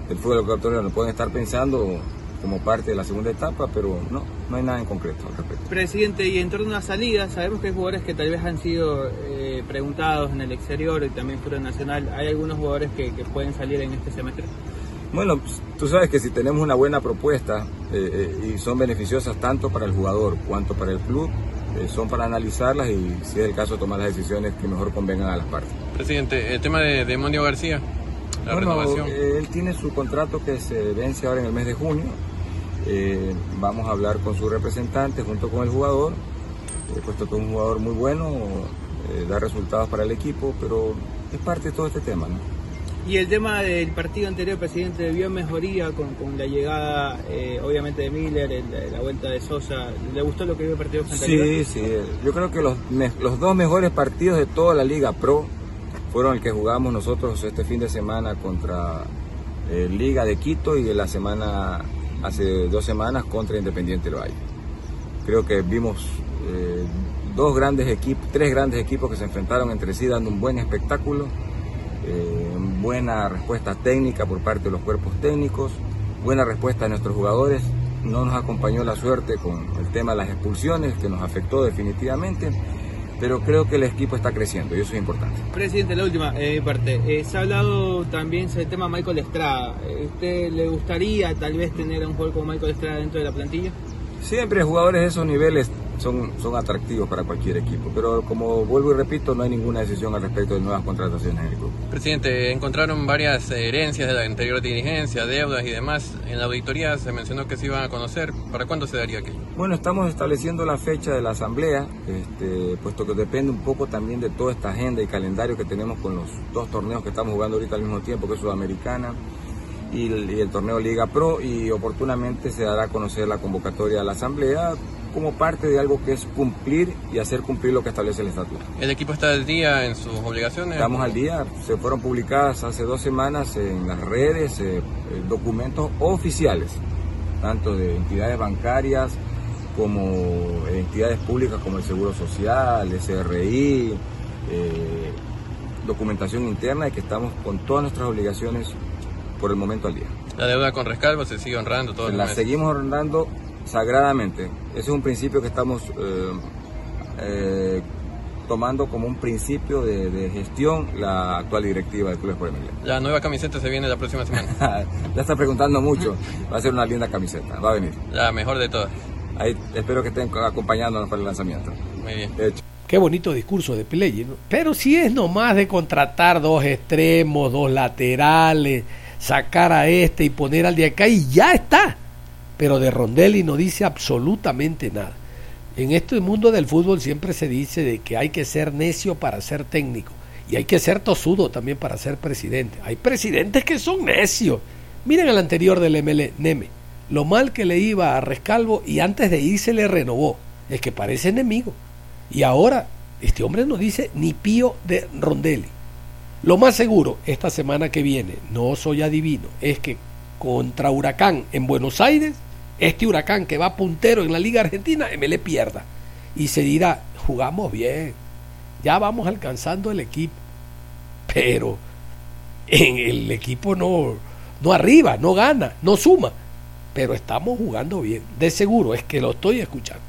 del fútbol ecuatoriano pueden estar pensando como parte de la segunda etapa, pero no, no hay nada en concreto al respecto.
Presidente, y en torno a la salida, sabemos que hay jugadores que tal vez han sido eh, preguntados en el exterior y también fuera nacional. ¿Hay algunos jugadores que, que pueden salir en este semestre?
Bueno, tú sabes que si tenemos una buena propuesta eh, eh, y son beneficiosas tanto para el jugador cuanto para el club, eh, son para analizarlas y si es el caso tomar las decisiones que mejor convengan a las partes.
Presidente, el tema de, de Mondio García, la
Bueno,
renovación.
eh, él tiene su contrato que se vence ahora en el mes de junio. Eh, vamos a hablar con su representante junto con el jugador, eh, puesto que es un jugador muy bueno, eh, da resultados para el equipo, pero es parte de todo este tema. ¿no?
Y el tema del partido anterior, presidente, vio mejoría con, con la llegada, eh, obviamente, de Miller, el- la vuelta de Sosa. ¿Le gustó lo que vio el partido frente a
Sí, sí. Yo creo que los, los dos mejores partidos de toda la Liga Pro fueron el que jugamos nosotros este fin de semana contra Liga de Quito y la semana hace dos semanas contra Independiente del Valle. Creo que vimos eh, dos grandes equipos, tres grandes equipos que se enfrentaron entre sí dando un buen espectáculo, eh, buena respuesta técnica por parte de los cuerpos técnicos, buena respuesta de nuestros jugadores. No nos acompañó la suerte con el tema de las expulsiones, que nos afectó definitivamente, pero creo que el equipo está creciendo y eso es importante.
Presidente, la última eh, parte. Eh, se ha hablado también sobre el tema Michael Estrada. ¿Usted le gustaría tal vez tener a un jugador como Michael Estrada dentro de la plantilla?
Siempre jugadores de esos niveles son, son atractivos para cualquier equipo, pero como vuelvo y repito, no hay ninguna decisión al respecto de nuevas contrataciones en el club.
Presidente, encontraron varias herencias de la anterior dirigencia, deudas y demás. En la auditoría se mencionó que se iban a conocer. ¿Para cuándo se daría aquello?
Bueno, estamos estableciendo la fecha de la asamblea, este, puesto que depende un poco también de toda esta agenda y calendario que tenemos con los dos torneos que estamos jugando ahorita al mismo tiempo, que es Sudamericana y el, y el torneo Liga Pro, y oportunamente se dará a conocer la convocatoria a la asamblea como parte de algo que es cumplir y hacer cumplir lo que establece el estatuto.
¿El equipo está al día en sus obligaciones?
Estamos al día, se fueron publicadas hace dos semanas en las redes eh, eh, documentos oficiales, tanto de entidades bancarias como entidades públicas como el Seguro Social, SRI, eh, documentación interna de que estamos con todas nuestras obligaciones por el momento al día.
La deuda con rescalvo se sigue honrando todos los
La seguimos honrando sagradamente. Ese es un principio que estamos eh, eh, tomando como un principio de, de gestión la actual directiva del Club Sport Emilia.
La nueva camiseta se viene la próxima semana.
ya está preguntando mucho. Va a ser una linda camiseta. Va a venir.
La mejor de todas.
Ahí espero que estén acompañándonos para el lanzamiento.
Muy bien.
Qué bonito discurso de Pellegrini. ¿no? Pero si es nomás de contratar dos extremos, dos laterales, sacar a este y poner al de acá y ya está. Pero de Rondelli no dice absolutamente nada. En este mundo del fútbol siempre se dice de que hay que ser necio para ser técnico y hay que ser tosudo también para ser presidente. Hay presidentes que son necios. Miren el anterior del ML, Neme. Lo mal que le iba a Rescalvo y antes de irse le renovó. Es que parece enemigo. Y ahora este hombre no dice ni pío de Rondelli. Lo más seguro, esta semana que viene, no soy adivino, es que contra Huracán en Buenos Aires, este Huracán que va puntero en la Liga Argentina, me le pierda. Y se dirá, jugamos bien, ya vamos alcanzando el equipo. Pero en el equipo no, no arriba, no gana, no suma. Pero estamos jugando bien. De seguro, es que lo estoy escuchando.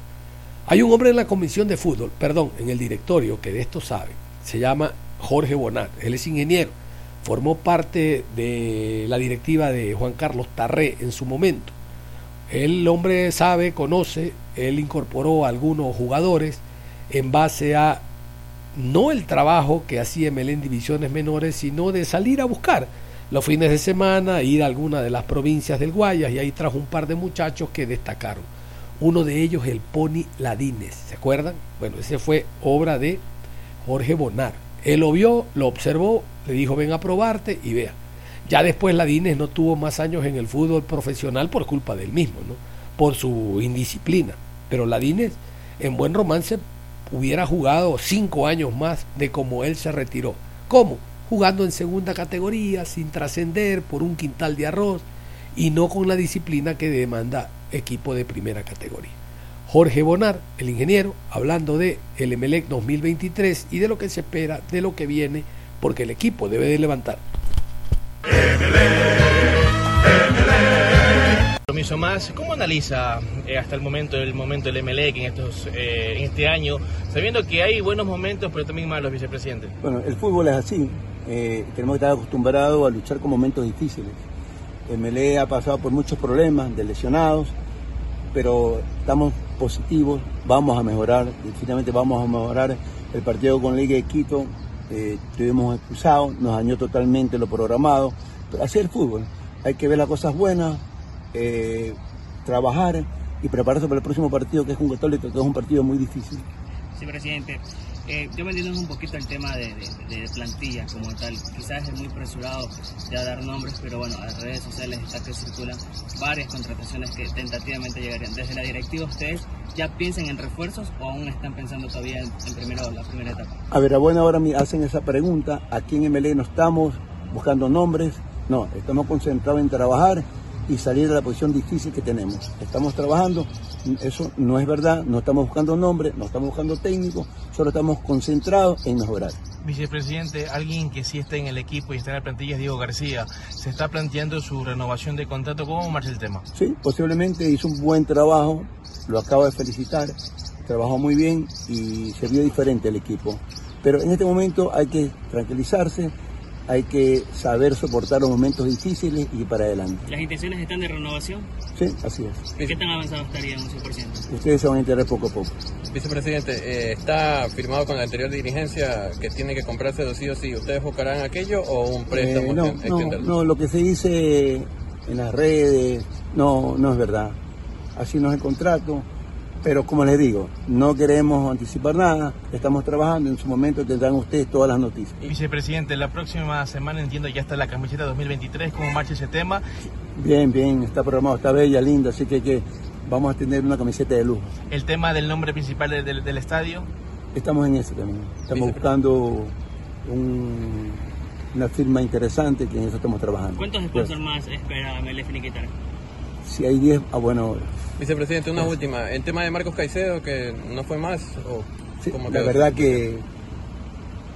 Hay un hombre en la comisión de fútbol, perdón, en el directorio que de esto sabe. Se llama Jorge Bonar. Él es ingeniero, formó parte de la directiva de Juan Carlos Tarré en su momento. El hombre sabe, conoce, él incorporó a algunos jugadores en base a no el trabajo que hacía ML en divisiones menores, sino de salir a buscar los fines de semana, ir a alguna de las provincias del Guayas y ahí trajo un par de muchachos que destacaron. Uno de ellos, el Pony Ladines, ¿se acuerdan? Bueno, ese fue obra de Jorge Bonar. Él lo vio, lo observó, le dijo ven a probarte y vea. Ya después Ladines no tuvo más años en el fútbol profesional por culpa del mismo, ¿no? por su indisciplina. Pero Ladines, en buen romance, hubiera jugado cinco años más de como él se retiró. ¿Cómo? Jugando en segunda categoría, sin trascender por un quintal de arroz y no con la disciplina que demanda equipo de primera categoría. Jorge Bonar, el ingeniero, hablando de el Emelec 2023 y de lo que se espera, de lo que viene, porque el equipo debe de levantar.
compromiso más. ¿Cómo analiza eh, hasta el momento el momento del MLEC en, estos, eh, en este año, sabiendo que hay buenos momentos, pero también malos, vicepresidente?
Bueno, el fútbol es así. Eh, tenemos que estar acostumbrados a luchar con momentos difíciles. El MLE ha pasado por muchos problemas de lesionados, pero estamos positivos, vamos a mejorar, definitivamente vamos a mejorar. El partido con Liga de Quito eh, estuvimos expulsados, nos dañó totalmente lo programado, pero así es el fútbol. Hay que ver las cosas buenas, eh, trabajar y prepararse para el próximo partido que es un Católico, que es un partido muy difícil.
Sí, presidente. Eh, yo metiéndonos un poquito el tema de, de, plantilla como tal. Quizás es muy apresurado ya dar nombres, pero bueno, a las redes sociales está que circulan varias contrataciones que tentativamente llegarían. Desde la directiva, ¿ustedes ya piensan en refuerzos o aún están pensando todavía en, en primero, la primera etapa?
A ver, a buena hora me hacen esa pregunta. Aquí en MLE no estamos buscando nombres, no, estamos concentrados en trabajar y salir de la posición difícil que tenemos. Estamos trabajando, eso no es verdad, no estamos buscando nombres, no estamos buscando técnicos, solo estamos concentrados en mejorar.
Vicepresidente, alguien que sí está en el equipo y está en la plantilla es Diego García. ¿Se está planteando su renovación de contrato? ¿Cómo marcha el tema?
Sí, posiblemente hizo un buen trabajo, lo acabo de felicitar, trabajó muy bien y se vio diferente el equipo. Pero en este momento hay que tranquilizarse, hay que saber soportar los momentos difíciles y ir para adelante.
¿Las intenciones están de renovación?
Sí, así es.
¿Qué tan avanzado estaría un 100%?
Ustedes se van a enterar poco a poco.
Vicepresidente, eh, ¿está firmado con la anterior dirigencia que tiene que comprarse dos sí o sí? ¿Ustedes buscarán aquello o un préstamo?
Eh, no, no, no, lo que se dice en las redes no, no es verdad. Así no es el contrato. Pero como les digo, no queremos anticipar nada, estamos trabajando, en su momento tendrán ustedes todas las noticias.
Vicepresidente, la próxima semana entiendo ya está la camiseta 2023, ¿cómo marcha ese tema?
Bien, bien, está programado, está bella, linda, así que, que vamos a tener una camiseta de lujo.
¿El tema del nombre principal del, del, del estadio?
Estamos en eso también, estamos buscando un, una firma interesante que en eso estamos trabajando.
¿Cuántos sponsors más espera Melef Finiquitar?
Si hay 10, ah bueno,
Vicepresidente, una última. El tema de Marcos Caicedo, que no fue más. O
sí, la verdad que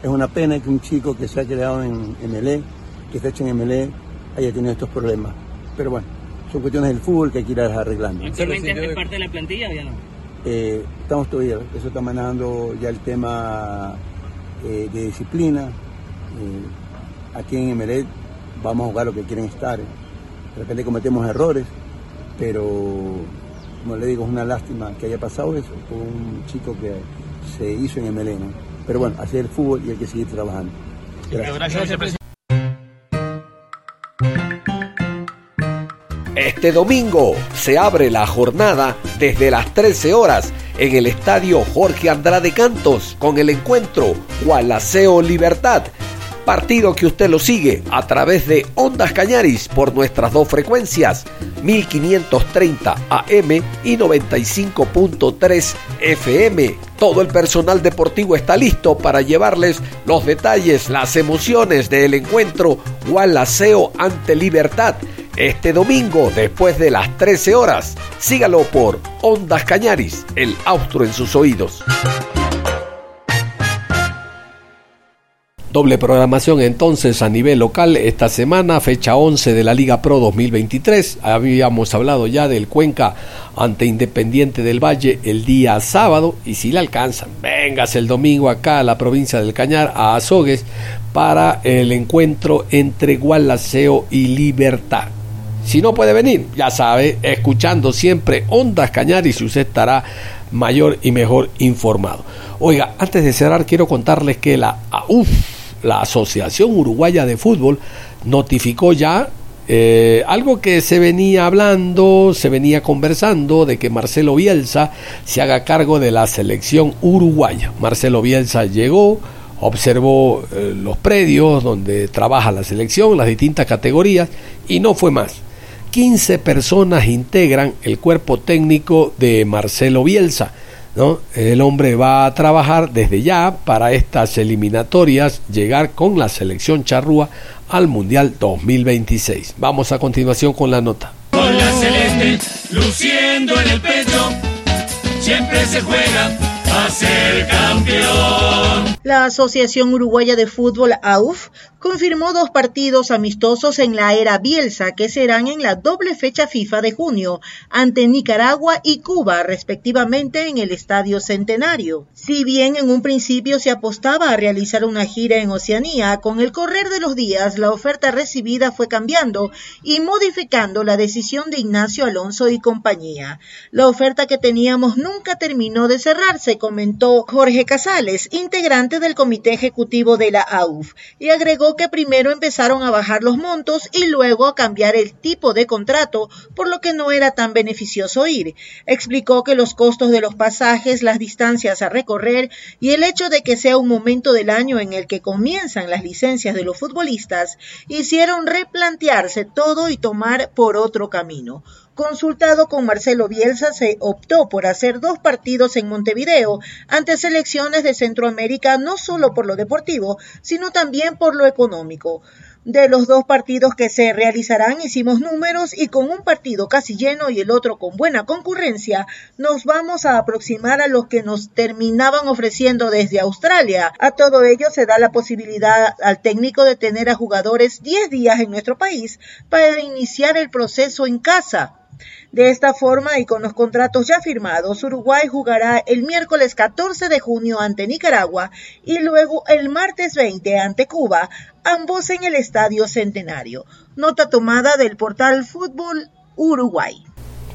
es una pena que un chico que se ha creado en MLE, que está hecho en MLE, haya tenido estos problemas. Pero bueno, son cuestiones del fútbol que hay que ir arreglando.
¿Actualmente es parte de la plantilla o ya no?
Eh, estamos todavía, eso está manejando ya el tema eh, de disciplina. Eh, aquí en MLE vamos a jugar lo que quieren estar. De repente cometemos errores, pero como le digo, es una lástima que haya pasado eso con un chico que se hizo en MLE, ¿no? Pero bueno, así es el fútbol y hay que seguir trabajando.
Gracias.
Este domingo se abre la jornada desde las 13 horas en el estadio Jorge Andrade Cantos con el encuentro Gualaceo Libertad partido que usted lo sigue a través de Ondas Cañaris por nuestras dos frecuencias, 1530 AM y 95.3 FM. Todo el personal deportivo está listo para llevarles los detalles, las emociones del encuentro Gualaceo ante Libertad. Este domingo, después de las 13 horas, sígalo por Ondas Cañaris, el austro en sus oídos. Doble programación entonces a nivel local esta semana, fecha 11 de la Liga Pro 2023. Habíamos hablado ya del Cuenca ante Independiente del Valle el día sábado y si le alcanzan, vengas el domingo acá a la provincia del Cañar, a Azogues, para el encuentro entre Gualaceo y Libertad. Si no puede venir, ya sabe, escuchando siempre Ondas Cañar y si usted estará mayor y mejor informado. Oiga, antes de cerrar quiero contarles que la AUF la Asociación Uruguaya de Fútbol notificó ya eh, algo que se venía hablando, se venía conversando de que Marcelo Bielsa se haga cargo de la selección uruguaya. Marcelo Bielsa llegó, observó eh, los predios donde trabaja la selección, las distintas categorías, y no fue más. 15 personas integran el cuerpo técnico de Marcelo Bielsa. El hombre va a trabajar desde ya para estas eliminatorias, llegar con la selección charrúa al Mundial 2026. Vamos a continuación con la nota.
Con la celeste, luciendo en el pecho, siempre se juega a ser campeón.
La Asociación Uruguaya de Fútbol, AUF, confirmó dos partidos amistosos en la era Bielsa que serán en la doble fecha FIFA de junio ante Nicaragua y Cuba respectivamente en el Estadio Centenario. Si bien en un principio se apostaba a realizar una gira en Oceanía, con el correr de los días la oferta recibida fue cambiando y modificando la decisión de Ignacio Alonso y compañía. La oferta que teníamos nunca terminó de cerrarse, comentó Jorge Casales, integrante del comité ejecutivo de la AUF, y agregó que primero empezaron a bajar los montos y luego a cambiar el tipo de contrato, por lo que no era tan beneficioso ir. Explicó que los costos de los pasajes, las distancias a recorrer y el hecho de que sea un momento del año en el que comienzan las licencias de los futbolistas hicieron replantearse todo y tomar por otro camino. Consultado con Marcelo Bielsa, se optó por hacer dos partidos en Montevideo ante selecciones de Centroamérica, no solo por lo deportivo, sino también por lo económico. De los dos partidos que se realizarán hicimos números y con un partido casi lleno y el otro con buena concurrencia, nos vamos a aproximar a los que nos terminaban ofreciendo desde Australia. A todo ello se da la posibilidad al técnico de tener a jugadores 10 días en nuestro país para iniciar el proceso en casa. De esta forma y con los contratos ya firmados, Uruguay jugará el miércoles 14 de junio ante Nicaragua y luego el martes 20 ante Cuba, ambos en el Estadio Centenario. Nota tomada del portal Fútbol Uruguay.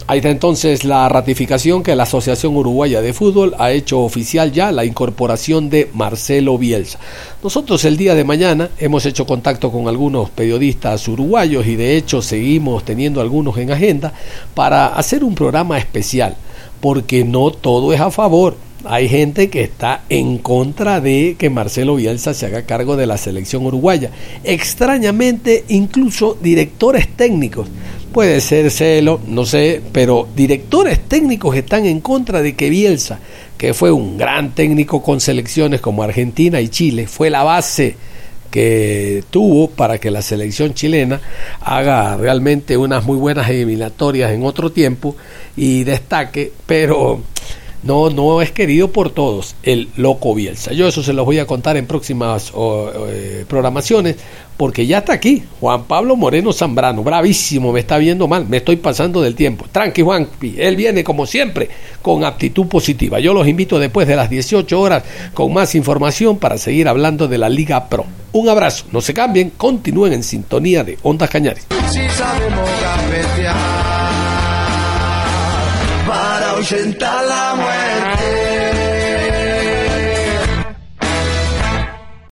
Ahí está entonces la ratificación que la Asociación Uruguaya de Fútbol ha hecho oficial ya la incorporación de Marcelo Bielsa. Nosotros el día de mañana hemos hecho contacto con algunos periodistas uruguayos y de hecho seguimos teniendo algunos en agenda para hacer un programa especial, porque no todo es a favor. Hay gente que está en contra de que Marcelo Bielsa se haga cargo de la selección uruguaya. Extrañamente, incluso directores técnicos Puede ser celo, no sé, pero directores técnicos están en contra de que Bielsa, que fue un gran técnico con selecciones como Argentina y Chile, fue la base que tuvo para que la selección chilena haga realmente unas muy buenas eliminatorias en otro tiempo y destaque, pero no, no es querido por todos, el loco Bielsa. Yo eso se los voy a contar en próximas eh, programaciones, porque ya está aquí, Juan Pablo Moreno Zambrano, bravísimo, me está viendo mal, me estoy pasando del tiempo. Tranqui Juan, él viene como siempre con aptitud positiva. Yo los invito después de las 18 horas con más información para seguir hablando de la Liga Pro. Un abrazo, no se cambien, continúen en sintonía de Ondas Cañares.
para ahuyentar la muerte.